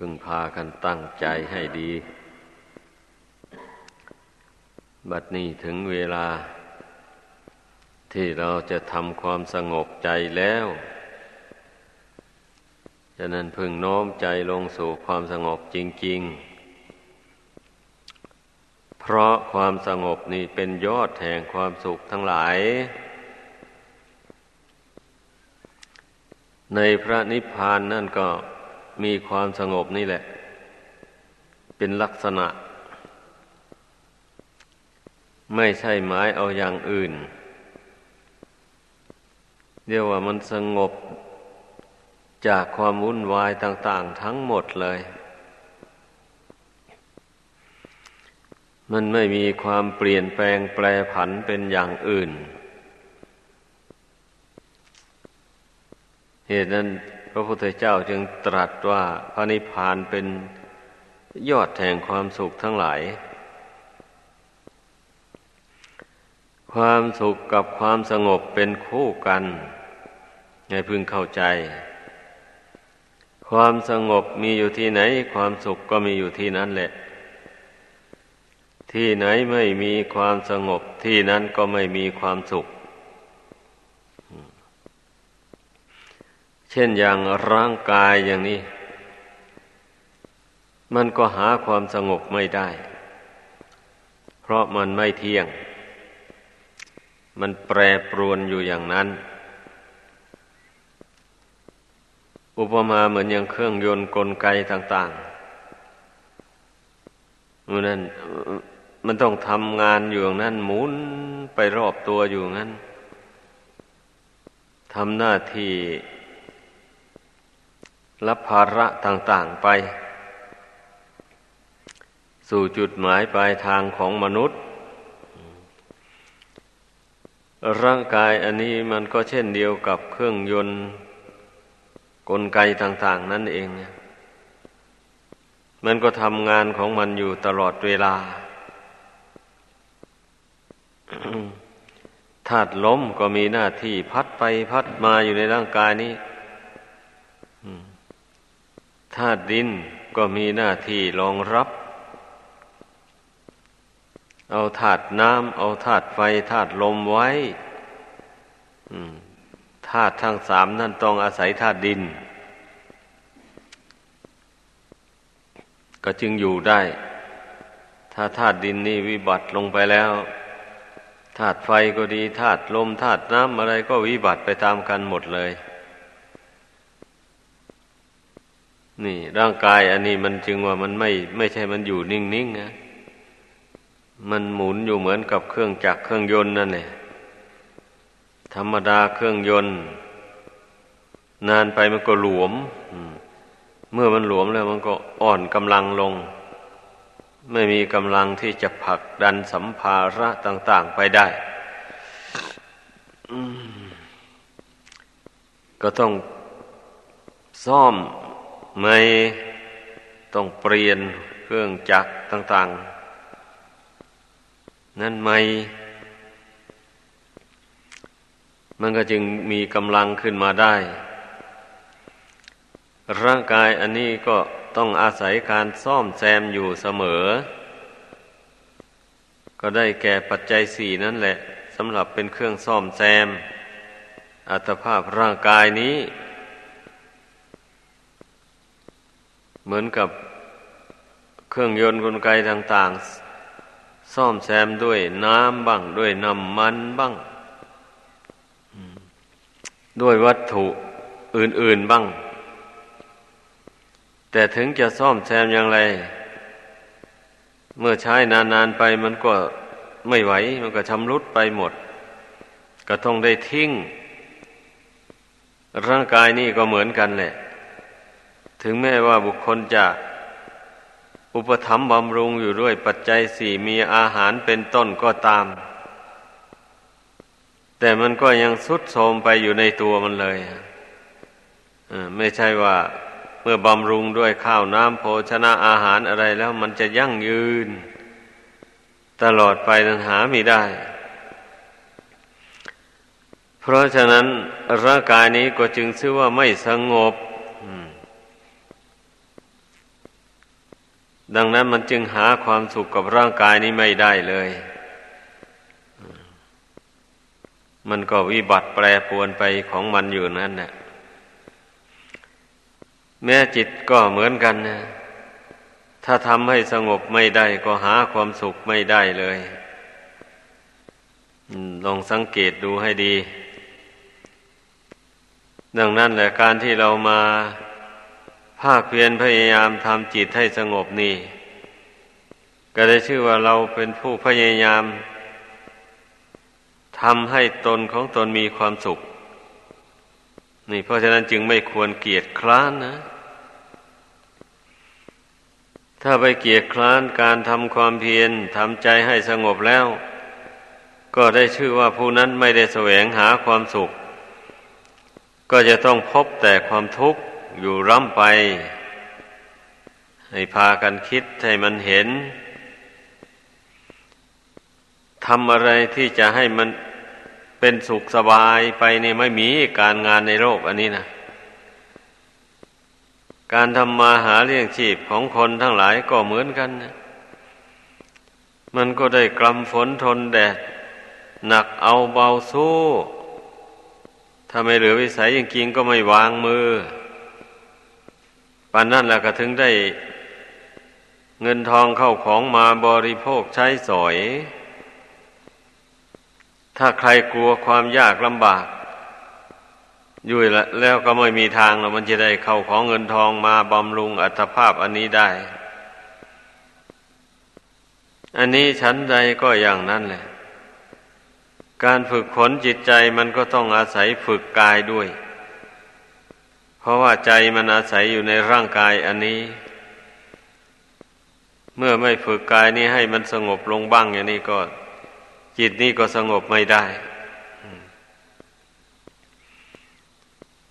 พึงพากันตั้งใจให้ดี บัดนี้ถึงเวลา ที่เราจะทำความสงบใจแล้วฉะนั้นพึงโน้มใจลงสู่ความสงบจริง ๆ เพราะความสงบนี้เป็นยอดแห่งความสุขทั้งหลาย ในพระนิพพานนั่นก็ มีความสงบนี่แหละ เป็นลักษณะ ไม่ใช่หมายเอาอย่างอื่น เรียกว่ามันสงบจากความวุ่นวายต่าง ๆ ทั้งหมดเลย มันไม่มีความเปลี่ยนแปลงแปรผันเป็นอย่างอื่น เหตุนั้น ระพุทธเจ้าจึงตรัสว่าพระนิพพานเป็นยอดแห่งความสุขทั้งหลาย ความสุขกับความสงบเป็นคู่กันให้พึงเข้าใจ ความสงบมีอยู่ที่ไหน ความสุขก็มีอยู่ที่นั้นแหละ ที่ไหนไม่มีความสงบที่นั้นก็ไม่มีความสุข ช่นอย่างร่างกายอย่างนี้ มันก็หาความสงบไม่ได้ เพราะมันไม่เที่ยง มันแปรปรวนอยู่อย่างนั้น อุปมาเหมือนอย่างเครื่องยนต์กลไกต่างๆมันนั้นมันต้องทำงานอยู่อย่างนั้นหมุนไปรอบตัวอยู่งั้นทำหน้าที่ รับภาระต่างๆไป สู่จุดหมายปลายทางของมนุษย์ ร่างกายอันนี้มันก็เช่นเดียวกับเครื่องยนต์ กลไกต่างๆ นั่นเอง มันก็ทำงานของมันอยู่ตลอดเวลาธาตุลมก็มีหน้าที่พัดไปพัดมาอยู่ในร่างกายนี้ ธาตุดินก็มีหน้าที่รองรับ เอาธาตุน้ำเอาธาตุไฟธาตุลมไว้ธาตุทั้งสามนั่นต้องอาศัยธาตุดิน ก็จึงอยู่ได้ ถ้าธาตุดินนี่วิบัติลงไปแล้วธาตุไฟก็ดีธาตุลมธาตุน้ำอะไรก็วิบัติไปตามกันหมดเลย นี่ร่างกายอันนี้มันจึงว่ามันไม่ไม่ใช่มันอยู่นิ่งๆนะมันหมุนอยู่เหมือนกับเครื่องจักรเครื่องยนต์นั่นแหละธรรมดาเครื่องยนต์ นานไปมันก็หลวมเมื่อมันหลวมแล้วมันก็อ่อนกำลังลง ไม่มีกำลังที่จะผลักดันสัมภาระต่าง ๆ ไปได้ก็ต้องซ่อม ไม่ต้องเปลี่ยนเครื่องจักรต่าง ๆ นั่นไม่ มันก็จึงมีกำลังขึ้นมาได้ ร่างกายอันนี้ก็ต้องอาศัยการซ่อมแซมอยู่เสมอ ก็ได้แก่ปัจจัยสี่นั่นแหละสำหรับเป็นเครื่องซ่อมแซม อัตภาพร่างกายนี้ เหมือนกับเครื่องยนต์กลไกต่างๆ ซ่อมแซมด้วยน้ำบ้าง ด้วยน้ำมันบ้าง ด้วยวัตถุอื่น ๆบ้าง แต่ถึงจะซ่อมแซมอย่างไร เมื่อใช้นาน ๆ ไปมันก็ไม่ไหว มันก็ชำรุดไปหมด ก็ต้องได้ทิ้ง ร่างกายนี่ก็เหมือนกันแหละ ถึงแม้ว่าบุคคลจะอุปถัมภ์บำรุงอยู่ด้วยปัจจัยสี่มีอาหารเป็นต้นก็ตาม แต่มันก็ยังสุดโทมไปอยู่ในตัวมันเลยไม่ใช่ว่าเมื่อบำรุงด้วยข้าวน้ำโภชนะอาหารอะไรแล้วมันจะยั่งยืน ตลอดไปนั้นหาไม่ได้ เพราะฉะนั้นร่างกายนี้ก็จึงชื่อว่าไม่สงบ ดังนั้นมันจึงหาความสุขกับร่างกายนี้ไม่ได้เลย มันก็วิบัติแปรปวนไปของมันอยู่นั่นแหละแม้จิตก็เหมือนกันนะถ้าทำให้สงบไม่ได้ก็หาความสุขไม่ได้เลยลองสังเกตดูให้ดี ดังนั้นแหละการที่เรามาาคเพียรพยายามทำจิตให้สงบนี่ก็ได้ชื่อว่าเราเป็นผู้พยายามทำให้ตนของตนมีความสุข นี่เพราะฉะนั้นจึงไม่ควรเกียจคร้านนะ ถ้าไปเกียจคร้านการทำความเพียรทำใจให้สงบแล้ว ก็ได้ชื่อว่าผู้นั้นไม่ได้แสวงหาความสุข ก็จะต้องพบแต่ความทุกข์ อยู่ร่ำไป ให้พากันคิดให้มันเห็นทำอะไรที่จะให้มันเป็นสุขสบายไปนี่ไม่มีการงานในโลกอันนี้นะ การทำมาหาเลี้ยงชีพของคนทั้งหลายก็เหมือนกันนะมันก็ได้กลำฝนทนแดด หนักเอาเบาสู้ ถ้าไม่เหลือวิสัยจริงๆก็ไม่วางมือ ปานนั้นแหละก็ถึงได้เงินทองเข้าของมาบริโภคใช้สอย ถ้าใครกลัวความยากลำบากอยู่แล้วก็ไม่มีทางแล้วมันจะได้เข้าของเงินทองมาบำรุงอัตภาพอันนี้ได้ อันนี้ชั้นใดก็อย่างนั้นแหละ การฝึกขนจิตใจมันก็ต้องอาศัยฝึกกายด้วย ราะว่าใจมันอาศัยอยู่ในร่างกายอันนี้ เมื่อไม่ฝึกกายนี้ให้มันสงบลงบ้างอย่างนี้ก็ จิตนี้ก็สงบไม่ได้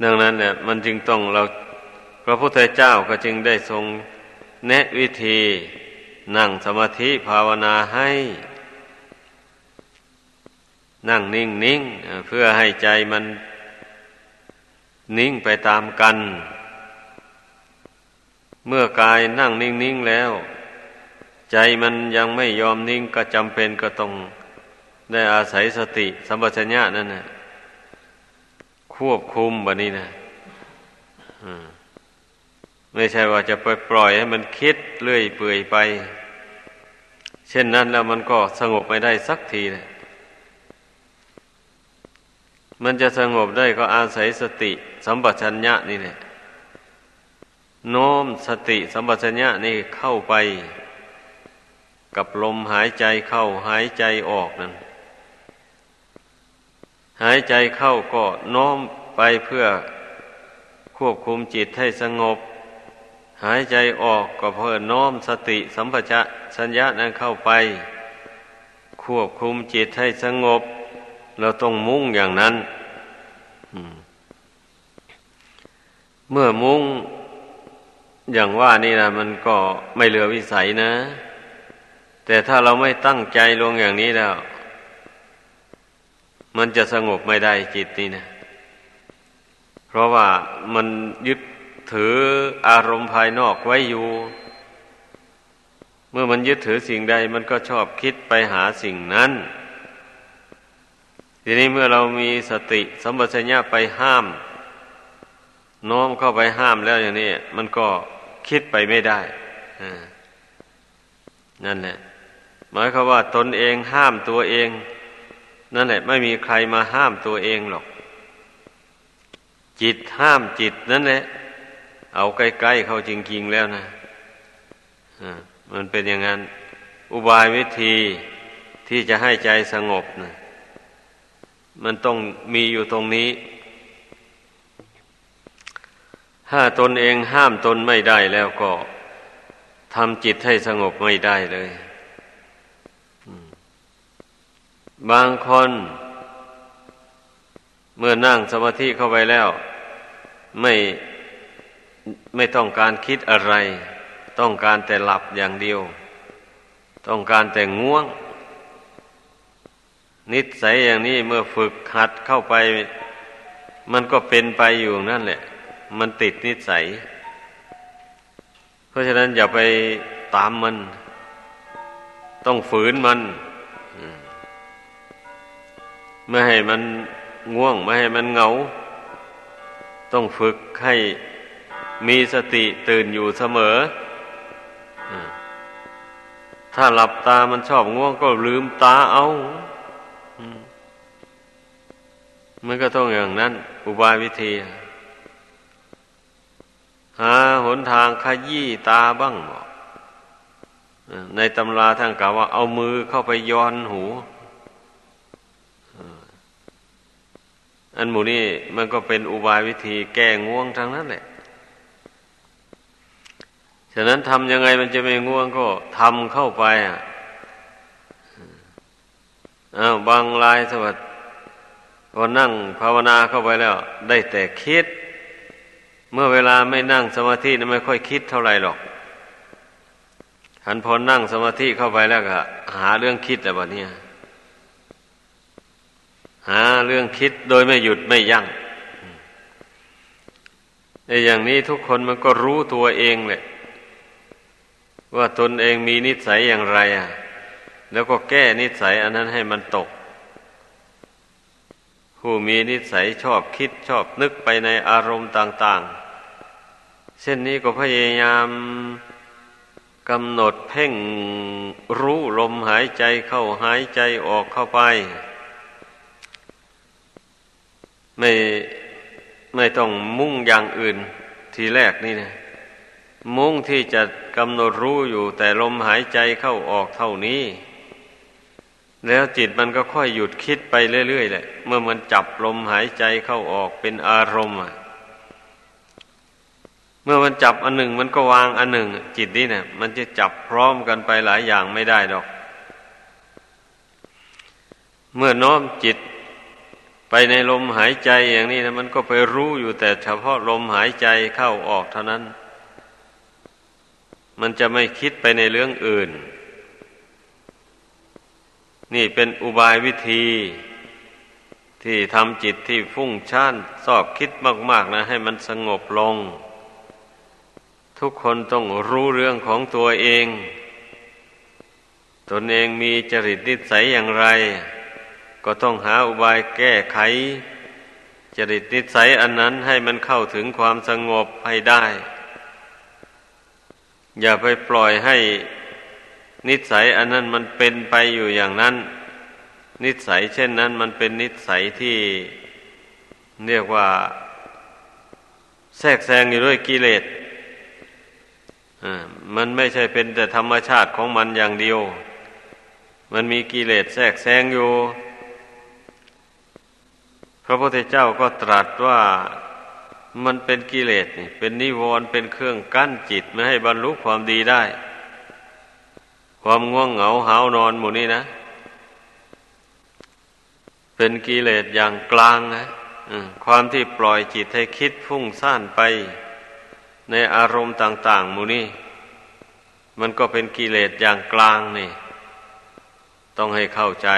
ดังนั้นเนี่ยมันจึงต้องเราพระพุทธเจ้าก็จึงได้ทรงแนะวิธีนั่งสมาธิภาวนาให้ นั่งนิ่งนิ่งเพื่อให้ใจมัน นิ่งไปตามกัน เมื่อกายนั่งนิ่งนิ่งแล้ว ใจมันยังไม่ยอมนิ่งก็จำเป็นก็ต้องได้อาศัยสติสัมปชัญญะนั่นนะควบคุมแบบนี้นะไม่ใช่ว่าจะไปปล่อยให้มันคิดเลื่อยเปื่อยไป เช่นนั้นแล้วมันก็สงบไม่ได้สักทีเลย มันจะสงบได้ก็อาศัยสติ สัมปชัญญะนี่แหละโน้มสติสัมปชัญญะนี่เข้าไป กับลมหายใจเข้าหายใจออกนั่นหายใจเข้าก็น้อมไปเพื่อควบคุมจิตให้สงบ หายใจออกก็เพื่อน้อมสติสัมปชัญสัญญานั้นเข้าไป ควบคุมจิตให้สงบ เราต้องมุ่งอย่างนั้น เมื่อมุ่งอย่างว่านี่นะมันก็ไม่เหลือวิสัยนะ แต่ถ้าเราไม่ตั้งใจลงอย่างนี้แล้ว มันจะสงบไม่ได้จิตนี่นะ เพราะว่ามันยึดถืออารมณ์ภายนอกไว้อยู่ เมื่อมันยึดถือสิ่งใด มันก็ชอบคิดไปหาสิ่งนั้น ทีนี้เมื่อเรามีสติสัมปชัญญะไปห้ามน้อมเข้าไปห้ามแล้วอย่างนี้ มันก็คิดไปไม่ได้นั่นแหละหมายความว่าตนเองห้ามตัวเอง นั่นแหละ ไม่มีใครมาห้ามตัวเองหรอก จิตห้ามจิตนั่นแหละ เอาใกล้ๆเข้าจริงๆแล้วนะมันเป็นอย่างนั้น อุบายวิธีที่จะให้ใจสงบนะ มันต้องมีอยู่ตรงนี้ ถ้าตนเองห้ามตนไม่ได้แล้วก็ทำจิตให้สงบไม่ได้เลย บางคน เมื่อนั่งสมาธิเข้าไปแล้ว ไม่ไม่ต้องการคิดอะไร ต้องการแต่หลับอย่างเดียว ต้องการแต่ง่วง นิสัยอย่างนี้เมื่อฝึกหัดเข้าไป มันก็เป็นไปอยู่นั่นแหละ มันติดนิสัย เพราะฉะนั้นอย่าไปตามมัน ต้องฝืนมันไม่ให้มันง่วง ไม่ให้มันเหงา ต้องฝึกให้มีสติตื่นอยู่เสมอ ถ้าหลับตามันชอบง่วงก็ลืมตาเอา มันก็ต้องอย่างนั้น อุบายวิธี หาหนทางขยี้ตาบ้างบอกในตำราท่านกล่าวว่าเอามือเข้าไปย้อนหู อันหมูนี่มันก็เป็นอุบายวิธีแก้ง่วงทั้งนั้นแหละ ฉะนั้นทำยังไงมันจะไม่ง่วงก็ทำเข้าไปอะอ้าวบางรายสวัสด พอนั่งภาวนาเข้าไปแล้ว ได้แต่คิด เมื่อเวลาไม่นั่งสมาธินั้นไม่ค่อยคิดเท่าไหร่หรอกหันพอนั่งสมาธิเข้าไปแล้วก็หาเรื่องคิดแต่แบบนี้หาเรื่องคิดโดยไม่หยุดไม่ยัง้งในอย่างนี้ทุกคนมันก็รู้ตัวเองแหละ ว่าตนเองมีนิสัยอย่างไรอะ แล้วก็แก้นิสัยอันนั้นให้มันตก ผู้มีนิสัยชอบคิดชอบนึกไปในอารมณ์ต่าง ๆ เช่นนี้ก็พยายามกำหนดเพ่งรู้ลมหายใจเข้าหายใจออกเข้าไป ไม่ไม่ต้องมุ่งอย่างอื่นทีแรกนี่นะมุ่งที่จะกำหนดรู้อยู่แต่ลมหายใจเข้าออกเท่านี้ แล้วจิตมันก็ค่อยหยุดคิดไปเรื่อยๆแหละ เมื่อมันจับลมหายใจเข้าออกเป็นอารมณ์เมื่อมันจับอันหนึ่งมันก็วางอันหนึ่ง จิตนี่เนะี่ยมันจะจับพร้อมกันไปหลายอย่างไม่ได้ดอก เมื่อน้อมจิตไปในลมหายใจอย่างนี้นะมันก็ไปรู้อยู่แต่เฉพาะลมหายใจเข้าออกเท่านั้น มันจะไม่คิดไปในเรื่องอื่น นี่เป็นอุบายวิธี ที่ทำจิตที่ฟุ้งช่านสอบคิดมาก ๆนะ ให้มันสงบลง ทุกคนต้องรู้เรื่องของตัวเอง ตนเองมีจริตนิสัยอย่างไร ก็ต้องหาอุบายแก้ไข จริตนิสัยอันนั้นให้มันเข้าถึงความสงบให้ได้ อย่าไปปล่อยให้ นิสัยอันนั้นมันเป็นไปอยู่อย่างนั้น นิสัยเช่นนั้นมันเป็นนิสัยที่เรียกว่า แทรกแซงอยู่ด้วยกิเลสมันไม่ใช่เป็นแต่ธรรมชาติของมันอย่างเดียว มันมีกิเลสแทรกแซงอยู่ พระพุทธเจ้าก็ตรัสว่ามันเป็นกิเลสนี่เป็นนิวรณ์เป็นเครื่องกั้นจิตไม่ให้บรรลุความดีได้ ความง่วงเหงาหานอนหมู่นี้นะ เป็นกิเลสอย่างกลางนะความที่ปล่อยจิตให้คิดฟุ้งซ่านไป ในอารมณ์ต่างๆมูนี่มันก็เป็นกิเลสอย่างกลางนี่ ต้องให้เข้าใจ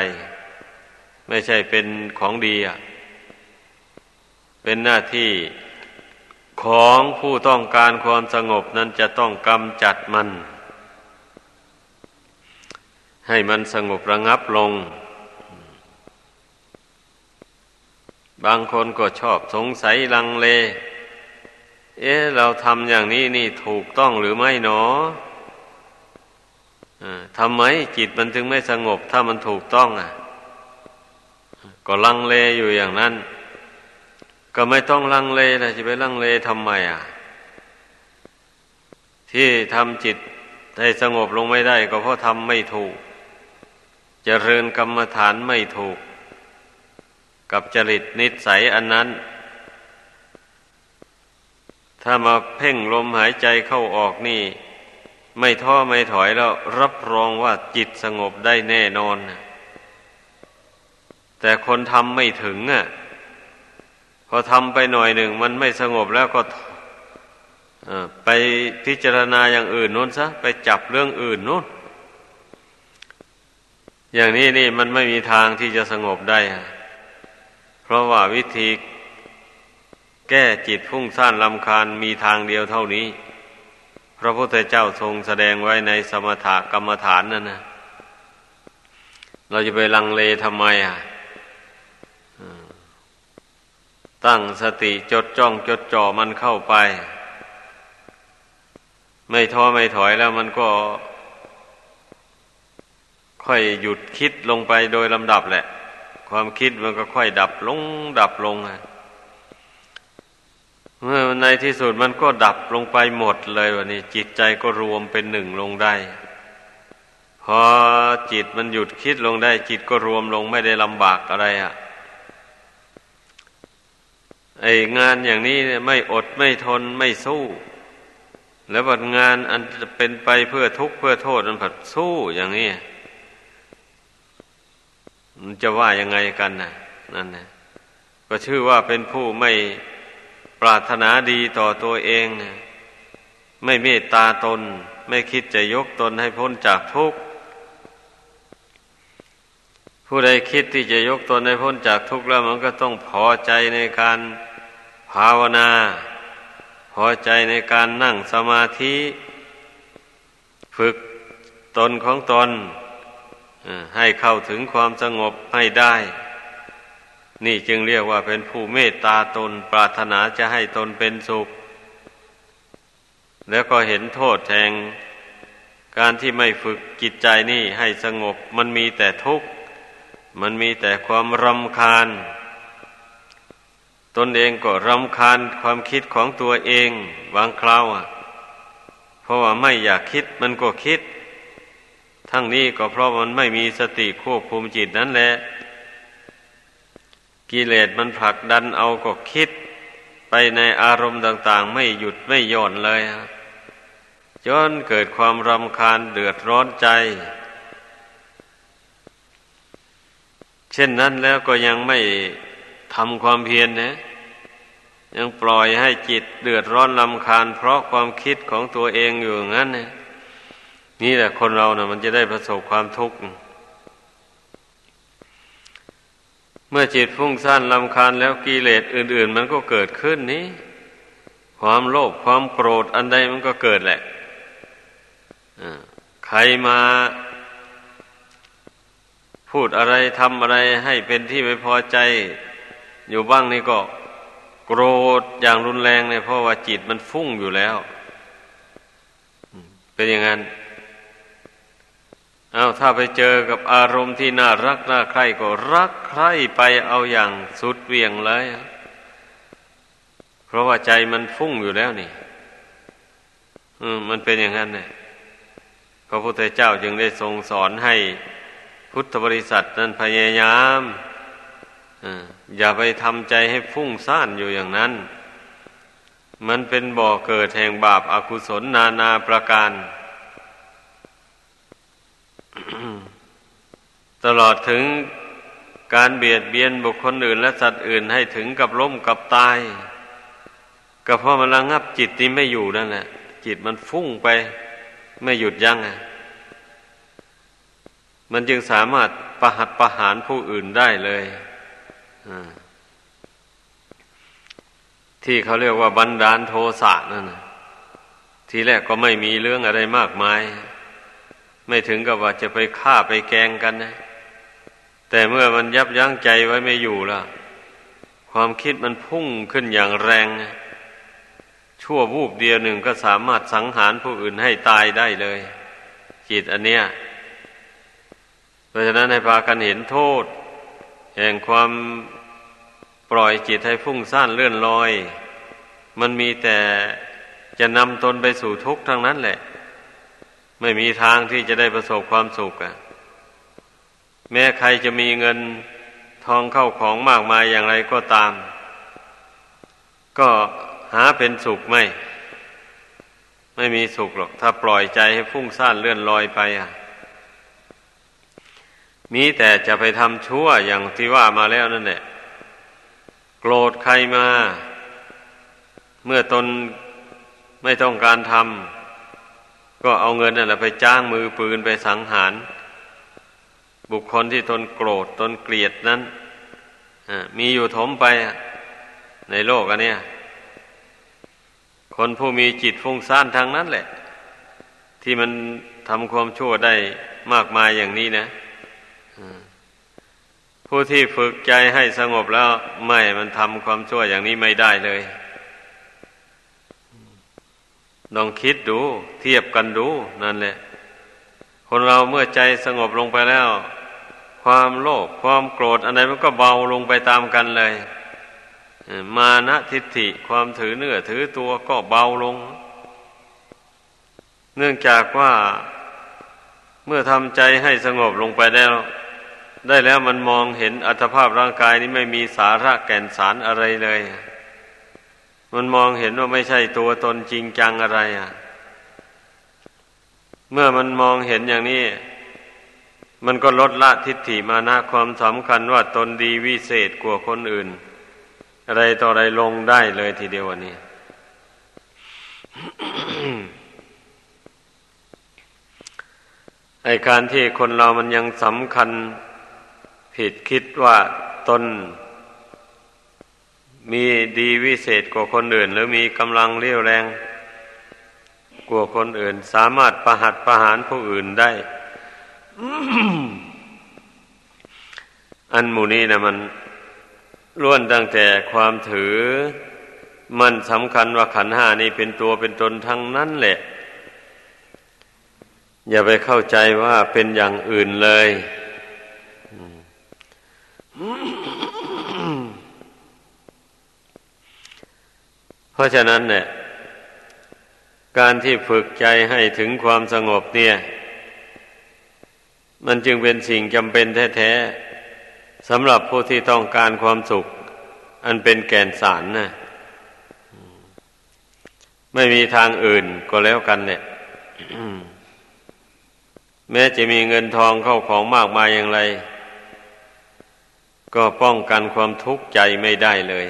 ไม่ใช่เป็นของดีอะ เป็นหน้าที่ของผู้ต้องการความสงบนั้นจะต้องกำจัดมัน ให้มันสงบระงับลง บางคนก็ชอบสงสัยลังเล เอ๊ะ เราทำอย่างนี้นี่ถูกต้องหรือไม่หนอทำไมจิตมันถึงไม่สงบถ้ามันถูกต้องอะ ก็ลังเลอยู่อย่างนั้น ก็ไม่ต้องลังเลนะจะไปลังเลทำไมอะ ที่ทำจิตให้สงบลงไม่ได้ ก็เพราะทำไม่ถูก เจริญกรรมฐานไม่ถูก กับจริตนิสัยอันนั้น ถ้ามาเพ่งลมหายใจเข้าออกนี่ ไม่ท้อไม่ถอยแล้วรับรองว่าจิตสงบได้แน่นอน แต่คนทำไม่ถึงอะพอทำไปหน่อยหนึ่งมันไม่สงบแล้วก็ไปพิจารณาอย่างอื่นนู้นซะ ไปจับเรื่องอื่นนู้น อย่างนี้นี่มันไม่มีทางที่จะสงบได้ เพราะว่าวิธีแก้จิตฟุ้งซ่านลำคาญมีทางเดียวเท่านี้ พระพุทธเจ้าทรงแสดงไว้ในสมถกรรมฐานนั่นนะเราจะไปลังเลทำไมอะตั้งสติจดจ้องจดจ่อมันเข้าไป ไม่ท้อไม่ถอยแล้วมันก็ ค่อยหยุดคิดลงไปโดยลำดับแหละ ความคิดมันก็ค่อยดับลง ดับลงเมื่อในที่สุดมันก็ดับลงไปหมดเลยวันนี้ จิตใจก็รวมเป็นหนึ่งลงได้ พอจิตมันหยุดคิดลงได้ จิตก็รวมลงไม่ได้ลำบากอะไรอะ่ะไองานอย่างนี้ไม่อดไม่ทนไม่สู้ แล้วบัดงานอันจะเป็นไปเพื่อทุกข์เพื่อโทษมันผัดสู้อย่างนี้ มันจะว่ายังไงกันนะนั่นนะก็ชื่อว่าเป็นผู้ไม่ปรารถนาดีต่อตัวเองนะไม่เมตตาตน ไม่คิดจะยกตนให้พ้นจากทุกข์ ผู้ใดคิดที่จะยกตนให้พ้นจากทุกข์แล้วมันก็ต้องพอใจในการภาวนา พอใจในการนั่งสมาธิ ฝึกตนของตน ให้เข้าถึงความสงบให้ได้ นี่จึงเรียกว่าเป็นผู้เมตตาตนปรารถนาจะให้ตนเป็นสุข แล้วก็เห็นโทษแทง การที่ไม่ฝึกจิตใจนี่ให้สงบมันมีแต่ทุกข์ มันมีแต่ความรำคาญ ตนเองก็รำคาญความคิดของตัวเองบางคราวอะเพราะว่าไม่อยากคิดมันก็คิด ทั้งนี้ก็เพราะมันไม่มีสติควบคุมจิตนั่นแหละ กิเลสมันผลักดันเอาก็คิดไปในอารมณ์ต่าง ๆ ไม่หยุดไม่ย่อนเลยจนเกิดความรำคาญเดือดร้อนใจ เช่นนั้นแล้วก็ยังไม่ทำความเพียรนนะยังปล่อยให้จิตเดือดร้อนลำคาญ เพราะความคิดของตัวเองอยู่งั้นนะ นี่แหละคนเรานะ่ะ มันจะได้ประสบความทุกข์ เมื่อจิตฟุ้งซ่านลำคาญแล้วกิเลสอื่น ๆ มันก็เกิดขึ้นนี้ ความโลภความโกรธอันใดมันก็เกิดแหละใครมาพูดอะไรทำอะไรให้เป็นที่ไม่พอใจ อยู่บ้างนี่ก็โกรธอย่างรุนแรงเนี่ยเพราะว่าจิตมันฟุ้งอยู่แล้ว เป็นอย่างนั้น เอาถ้าไปเจอกับอารมณ์ที่น่ารักน่าใคร่ก็รักใคร่ไปเอาอย่างสุดเวียงเลย เพราะว่าใจมันฟุ้งอยู่แล้วนี่มมันเป็นอย่างนั้นเนี่ยพระพุทธเจ้าจึงได้ทรงสอนให้พุทธบริษัทนั้นพยายามอย่าไปทำใจให้ฟุ้งซ่านอยู่อย่างนั้น มันเป็นบ่อเกิดแห่งบาปอากุศลนานาประการ ตลอดถึงการเบียดเบียนบุคคลอื่น และสัตว์อื่นให้ถึงกับล้มกับตาย ก็เพราะมันระงับจิตนี้ไม่อยู่นั่นแหละจิตมันฟุ้งไปไม่หยุดยั้งอะมันจึงสามารถประหัตประหารผู้อื่นได้เลยที่เขาเรียกว่าบันดาลโทสะนั่นทีแรกก็ไม่มีเรื่องอะไรมากมาย ไม่ถึงกับว่าจะไปฆ่าไปแกงกันนะ แต่เมื่อมันยับยั้งใจไว้ไม่อยู่ล่ะ ความคิดมันพุ่งขึ้นอย่างแรง ชั่ววูบเดียวหนึ่งก็สามารถสังหารผู้อื่นให้ตายได้เลย จิตอันเนี้ยเพราะฉะนั้นให้พากันเห็นโทษ แห่งความปล่อยจิตให้ฟุ้งซ่านเลื่อนลอย มันมีแต่จะนำตนไปสู่ทุกข์ทั้งนั้นแหละ ไม่มีทางที่จะได้ประสบความสุขอะแม้ใครจะมีเงินทองเข้าของมากมายอย่างไรก็ตาม ก็หาเป็นสุขไม่ ไม่มีสุขหรอก ถ้าปล่อยใจให้ฟุ้งซ่านเลื่อนลอยไปอะ มีแต่จะไปทำชั่วอย่างที่ว่ามาแล้วนั่นแหละโกรธใครมา เมื่อตนไม่ต้องการทำ ก็เอาเงินนั่นแหละไปจ้างมือปืนไปสังหาร บุคคลที่ตนโกรธตนเกลียดนั้นมีอยู่ถมไปในโลกอันเนี้ยคนผู้มีจิตฟุ้งซ่านทางนั้นแหละ ที่มันทำความชั่วได้มากมายอย่างนี้นะผู้ที่ฝึกใจให้สงบแล้วไม่มันทำความชั่วอย่างนี้ไม่ได้เลย ลองคิดดู เทียบกันดูนั่นแหละ คนเราเมื่อใจสงบลงไปแล้ว ความโลภความโกรธอะไรมันก็เบาลงไปตามกันเลย มานะทิฏฐิความถือเนื้อถือตัวก็เบาลง เนื่องจากว่าเมื่อทำใจให้สงบลงไปแล้ว ได้แล้วมันมองเห็นอัตภาพร่างกายนี้ไม่มีสาระแก่นสารอะไรเลย มันมองเห็นว่าไม่ใช่ตัวตนจริงจังอะไรอะ เมื่อมันมองเห็นอย่างนี้ มันก็ลดละทิฏฐิมานะความสำคัญว่าตนดีวิเศษกว่าคนอื่น อะไรต่ออะไรลงได้เลยทีเดียววันนี้ไอการที่คนเรามันยังสำคัญผิดคิดว่าตน มีดีวิเศษกว่าคนอื่น หรือมีกำลังเรี่ยวแรงกว่าคนอื่น สามารถประหัตประหารผู้อื่นได้ อันมูนี้นะมันล้วนตั้งแต่ความถือ มันสำคัญว่าขันหานี้เป็นตัวเป็นตนทั้งนั้นแหละ อย่าไปเข้าใจว่าเป็นอย่างอื่นเลย เพราะฉะนั้นเนี่ยการที่ฝึกใจให้ถึงความสงบเนี่ย มันจึงเป็นสิ่งจำเป็นแท้ๆสำหรับผู้ที่ต้องการความสุข อันเป็นแก่นสารนะไม่มีทางอื่นก็แล้วกันเนี่ยแม้จะมีเงินทองเข้าของมากมายอย่างไร ก็ป้องกันความทุกข์ใจไม่ได้เลย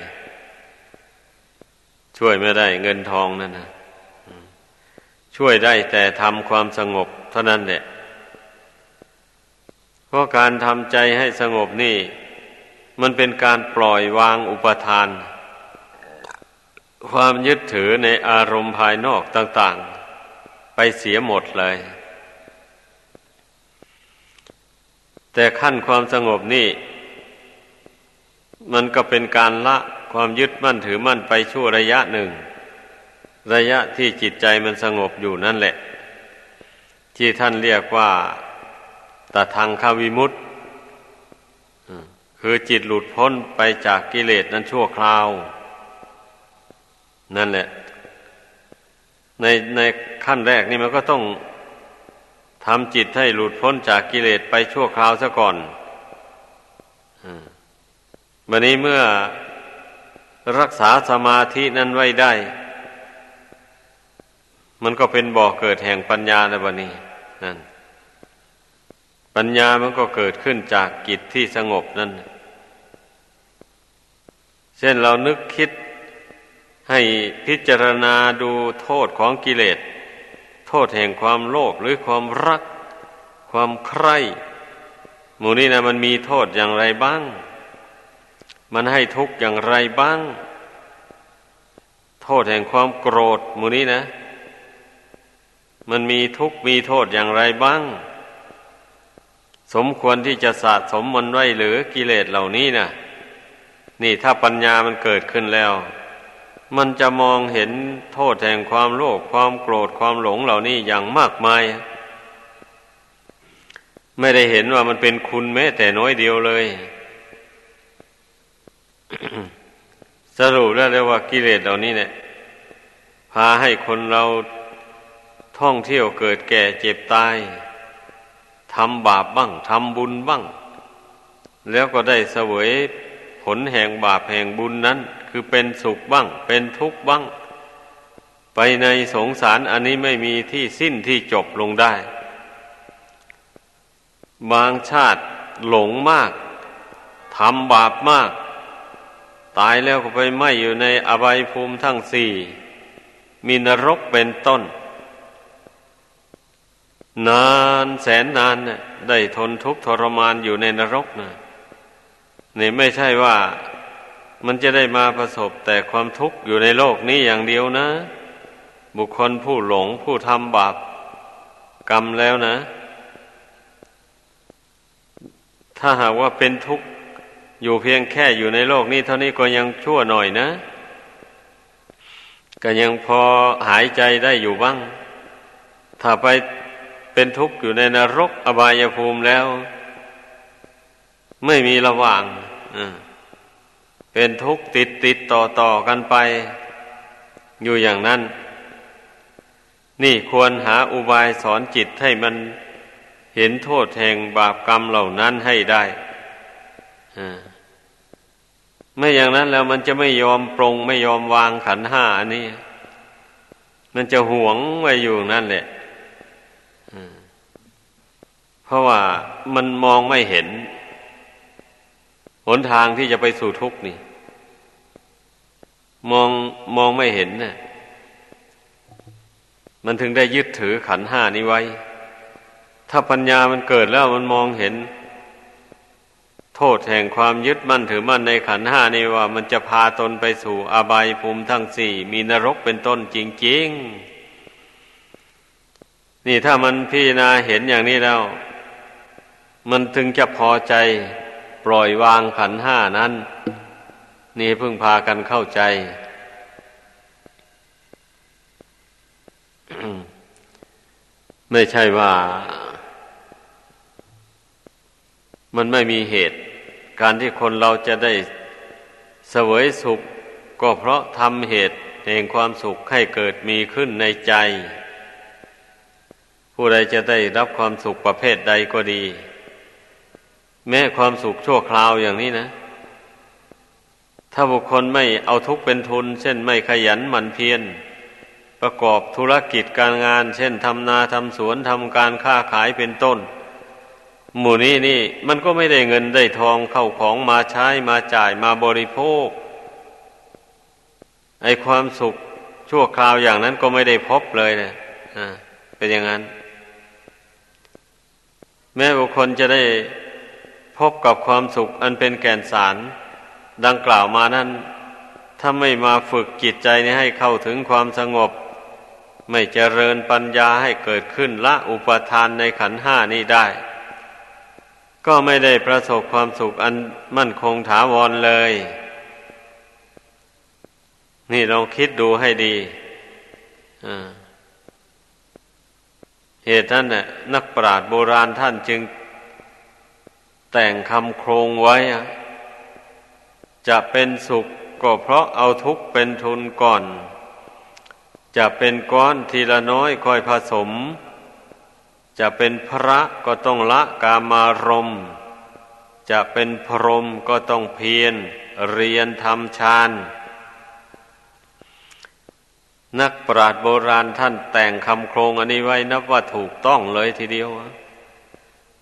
ช่วยไม่ได้เงินทองนั่นนะช่วยได้แต่ทำความสงบเท่านั้นแหละเพราะการทำใจให้สงบนี่ มันเป็นการปล่อยวางอุปทาน ความยึดถือในอารมณ์ภายนอกต่าง ๆ ไปเสียหมดเลย แต่ขั้นความสงบนี่ มันก็เป็นการละ ความยึดมั่นถือมั่นไปชั่วระยะหนึ่ง ระยะที่จิตใจมันสงบอยู่นั่นแหละ ที่ท่านเรียกว่าตทางคาวิมุตคือจิตหลุดพ้นไปจากกิเลสนั้นชั่วคราว นั่นแหละ ในในขั้นแรกนี่มันก็ต้องทำจิตให้หลุดพ้นจากกิเลสไปชั่วคราวซะก่อนวันนี้เมื่อ รักษาสมาธินั้นไว้ได้ มันก็เป็นบ่อกเกิดแห่งปัญญาในวันนี้นั่นปัญญามันก็เกิดขึ้นจากกิจที่สงบนั่น เช่นเรานึกคิดให้พิจารณาดูโทษของกิเลส โทษแห่งความโลภหรือความรัก ความใคร่หมูนี้นะมันมีโทษอย่างไรบ้าง มันให้ทุกข์อย่างไรบ้าง โทษแห่งความโกรธมูนี้นะ มันมีทุกข์มีโทษอย่างไรบ้าง สมควรที่จะสะสมมันไว้หรือกิเลสเหล่านี้นะนี่ถ้าปัญญามันเกิดขึ้นแล้ว มันจะมองเห็นโทษแห่งความโลภความโกรธความหลงเหล่านี้อย่างมากมาย ไม่ได้เห็นว่ามันเป็นคุณแม้แต่น้อยเดียวเลย สรุปแล้วเรียว่ากิเลสเหล่านี้เนี่ย พาให้คนเราท่องเที่ยวเกิดแก่เจ็บตายทำบาปบ้างทำบุญบ้าง แล้วก็ได้เสวยผลแห่งบาปแห่งบุญนั้น คือเป็นสุขบ้าง เป็นทุกข์บ้าง ไปในสงสารอันนี้ไม่มีที่สิ้นที่จบลงได้ บางชาติหลงมากทำบาปมาก ตายแล้วก็ไปไหมอยู่ในอบายภูมิทั้งสี่มีนรกเป็นต้น นานแสนนานน่ได้ทนทุกข์ทรมานอยู่ในนรกนะนี่ไม่ใช่ว่ามันจะได้มาประสบแต่ความทุกข์อยู่ในโลกนี้อย่างเดียวนะ บุคคลผู้หลงผู้ทำบาปกรรมแล้วนะ ถ้าหากว่าเป็นทุกข์ อยู่เพียงแค่อยู่ในโลกนี้เท่านี้ก็ยังชั่วหน่อยนะ ก็ยังพอหายใจได้อยู่บ้าง ถ้าไปเป็นทุกข์อยู่ในนรกอบายภูมิแล้ว ไม่มีระหว่างเป็นทุกข์ติดติดต่อต่อกันไป อยู่อย่างนั้น นี่ควรหาอุบายสอนจิตให้มันเห็นโทษแห่งบาปกรรมเหล่านั้นให้ได้ ไม่อย่างนั้นแล้วมันจะไม่ยอมปรงไม่ยอมวางขันห้าอันนี้ มันจะหวงไว้อยู่นั่นแหละเพราะว่ามันมองไม่เห็น หนทางที่จะไปสู่ทุกข์นี่ มองมองไม่เห็นนะ่ะมันถึงได้ยึดถือขันห้านี้ไว้ ถ้าปัญญามันเกิดแล้วมันมองเห็น โทษแห่งความยึดมั่นถือมั่นในขันห้านี้ว่า มันจะพาตนไปสู่อบายภูมิทั้งสี่ มีนรกเป็นต้นจริง ๆ นี่ถ้ามันพิจารณาเห็นอย่างนี้แล้ว มันถึงจะพอใจปล่อยวางขันห้านั้น นี่เพิ่งพากันเข้าใจไม่ใช่ว่า มันไม่มีเหตุ การที่คนเราจะได้เสวยสุข ก็เพราะทำเหตุแห่งความสุขให้เกิดมีขึ้นในใจ ผู้ใดจะได้รับความสุขประเภทใดก็ดี แม้ความสุขชั่วคราวอย่างนี้นะ ถ้าบุคคลไม่เอาทุกเป็นทุน เช่นไม่ขยันหมั่นเพียรประกอบธุรกิจการงาน เช่นทำนาทำสวนทำการค้าขายเป็นต้น หมู่นี้นี่ มันก็ไม่ได้เงินได้ทองเข้าของมาใช้มาจ่ายมาบริโภค ไอความสุขชั่วคราวอย่างนั้นก็ไม่ได้พบเลยเนะอ่าเป็นอย่างนั้น แม้บุคคลจะได้พบกับความสุขอันเป็นแก่นสาร ดังกล่าวมานั้น ถ้าไม่มาฝึกจิตใจนี้ให้เข้าถึงความสงบ ไม่เจริญปัญญาให้เกิดขึ้นละอุปทานในขันห้านี้ได้ ก็ไม่ได้ประสบความสุขอันมั่นคงถาวรเลย นี่ลองคิดดูให้ดีเหตุนั้นน่ะนักปราชญ์โบราณท่านจึง แต่งคำโครงไว้ จะเป็นสุขก็เพราะเอาทุกข์เป็นทุนก่อน จะเป็นก้อนทีละน้อยค่อยผสม จะเป็นพระก็ต้องละกามารมจะเป็นพรหมก็ต้องเพียรเรียนทำฌาน นักปราชญ์โบราณท่านแต่งคำโครงอันนี้ไว้นับว่าถูกต้องเลยทีเดียว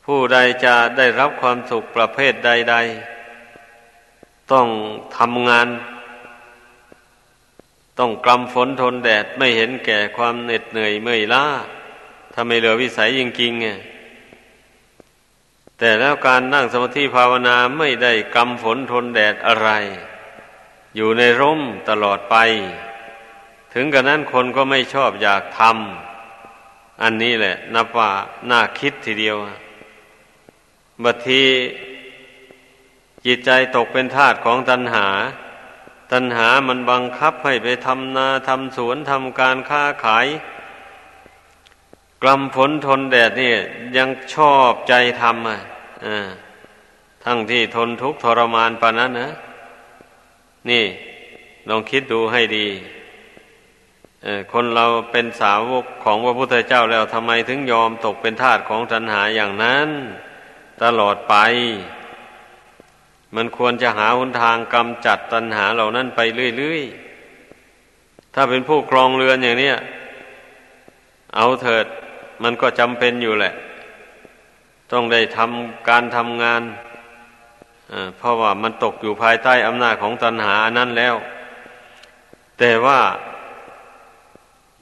ผู้ใดจะได้รับความสุขประเภทใด ๆ ต้องทำงาน ต้องกำฝนทนแดดไม่เห็นแก่ความเหน็ดเหนื่อยเมื่อยล้า ถ้าไม่เหลือวิสัยจริงๆไงแต่แล้วการนั่งสมาธิภาวนาไม่ได้กำฝนทนแดดอะไร อยู่ในร่มตลอดไป ถึงกระนั้นคนก็ไม่ชอบอยากทำอันนี้แหละ นับว่าน่าคิดทีเดียวบัดทีจิตใจตกเป็นทาสของตัณหา ตัณหามันบังคับให้ไปทำนาทำสวนทำการค้าขาย กลำฝนทนแดดนี่ยังชอบใจทำอะทั้งที่ทนทุกข์ทรมานปานนั้นนะนี่ลองคิดดูให้ดีคนเราเป็นสาวกของพระพุทธเจ้าแล้วทำไมถึงยอมตกเป็นทาสของตัณหาอย่างนั้น ตลอดไป มันควรจะหาหนทางกำจัดตัณหาเหล่านั้นไปเรื่อยๆ ถ้าเป็นผู้ครองเรือนอย่างนี้เอาเถิด มันก็จำเป็นอยู่แหละ ต้องได้ทำการทำงานเพราะว่ามันตกอยู่ภายใต้อำนาจของตัณหานั้นแล้ว แต่ว่า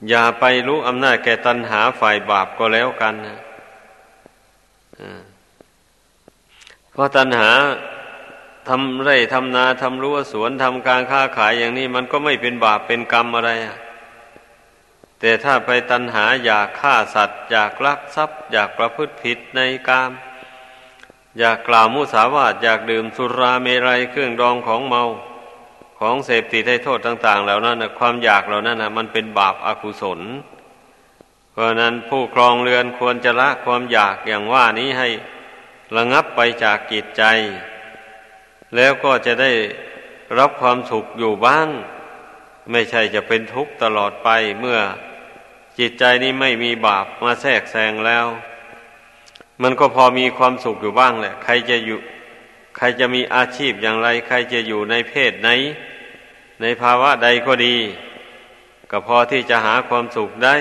อย่าไปรู้อำนาจแก่ตัณหาฝ่ายบาปก็แล้วกันนะเพราะตัณหาทำไร่ทำนาทำรั้วสวนทำการค้าขายอย่างนี้ มันก็ไม่เป็นบาปเป็นกรรมอะไรแต่ แต่ถ้าไปตัณหาอยากฆ่าสัตว์ อยากลักทรัพย์ อยากประพฤติผิดในกาม อยากกล่าวมุสาวาทอยากดื่มสุราเมรัยเครื่องดองของเมาของเสพติดให้โทษต่าง ๆ เหล่านั้นความอยากเหล่านั้นมันเป็นบาปอากุศล เพราะนั้นผู้ครองเรือนควรจะละความอยากอย่างว่านี้ให้ระงับไปจากกิจใจ แล้วก็จะได้รับความสุขอยู่บ้าง ไม่ใช่จะเป็นทุกข์ตลอดไปเมื่อ จิตใจนี้ไม่มีบาปมาแทรกแซงแล้ว มันก็พอมีความสุขอยู่บ้างแหละ ใครจะอยู่ ใครจะมีอาชีพอย่างไร ใครจะอยู่ในเพศไหน ในภาวะใดก็ดี ก็พอที่จะหาความสุขได้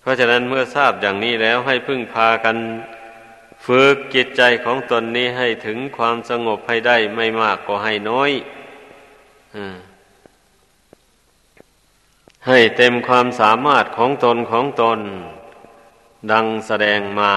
เพราะฉะนั้นเมื่อทราบอย่างนี้แล้วให้พึ่งพากันฝึกจิตใจของตนนี้ให้ถึงความสงบให้ได้ไม่มากก็ให้น้อย อ ให้เต็มความสามารถของตนของตน ดังแสดงมา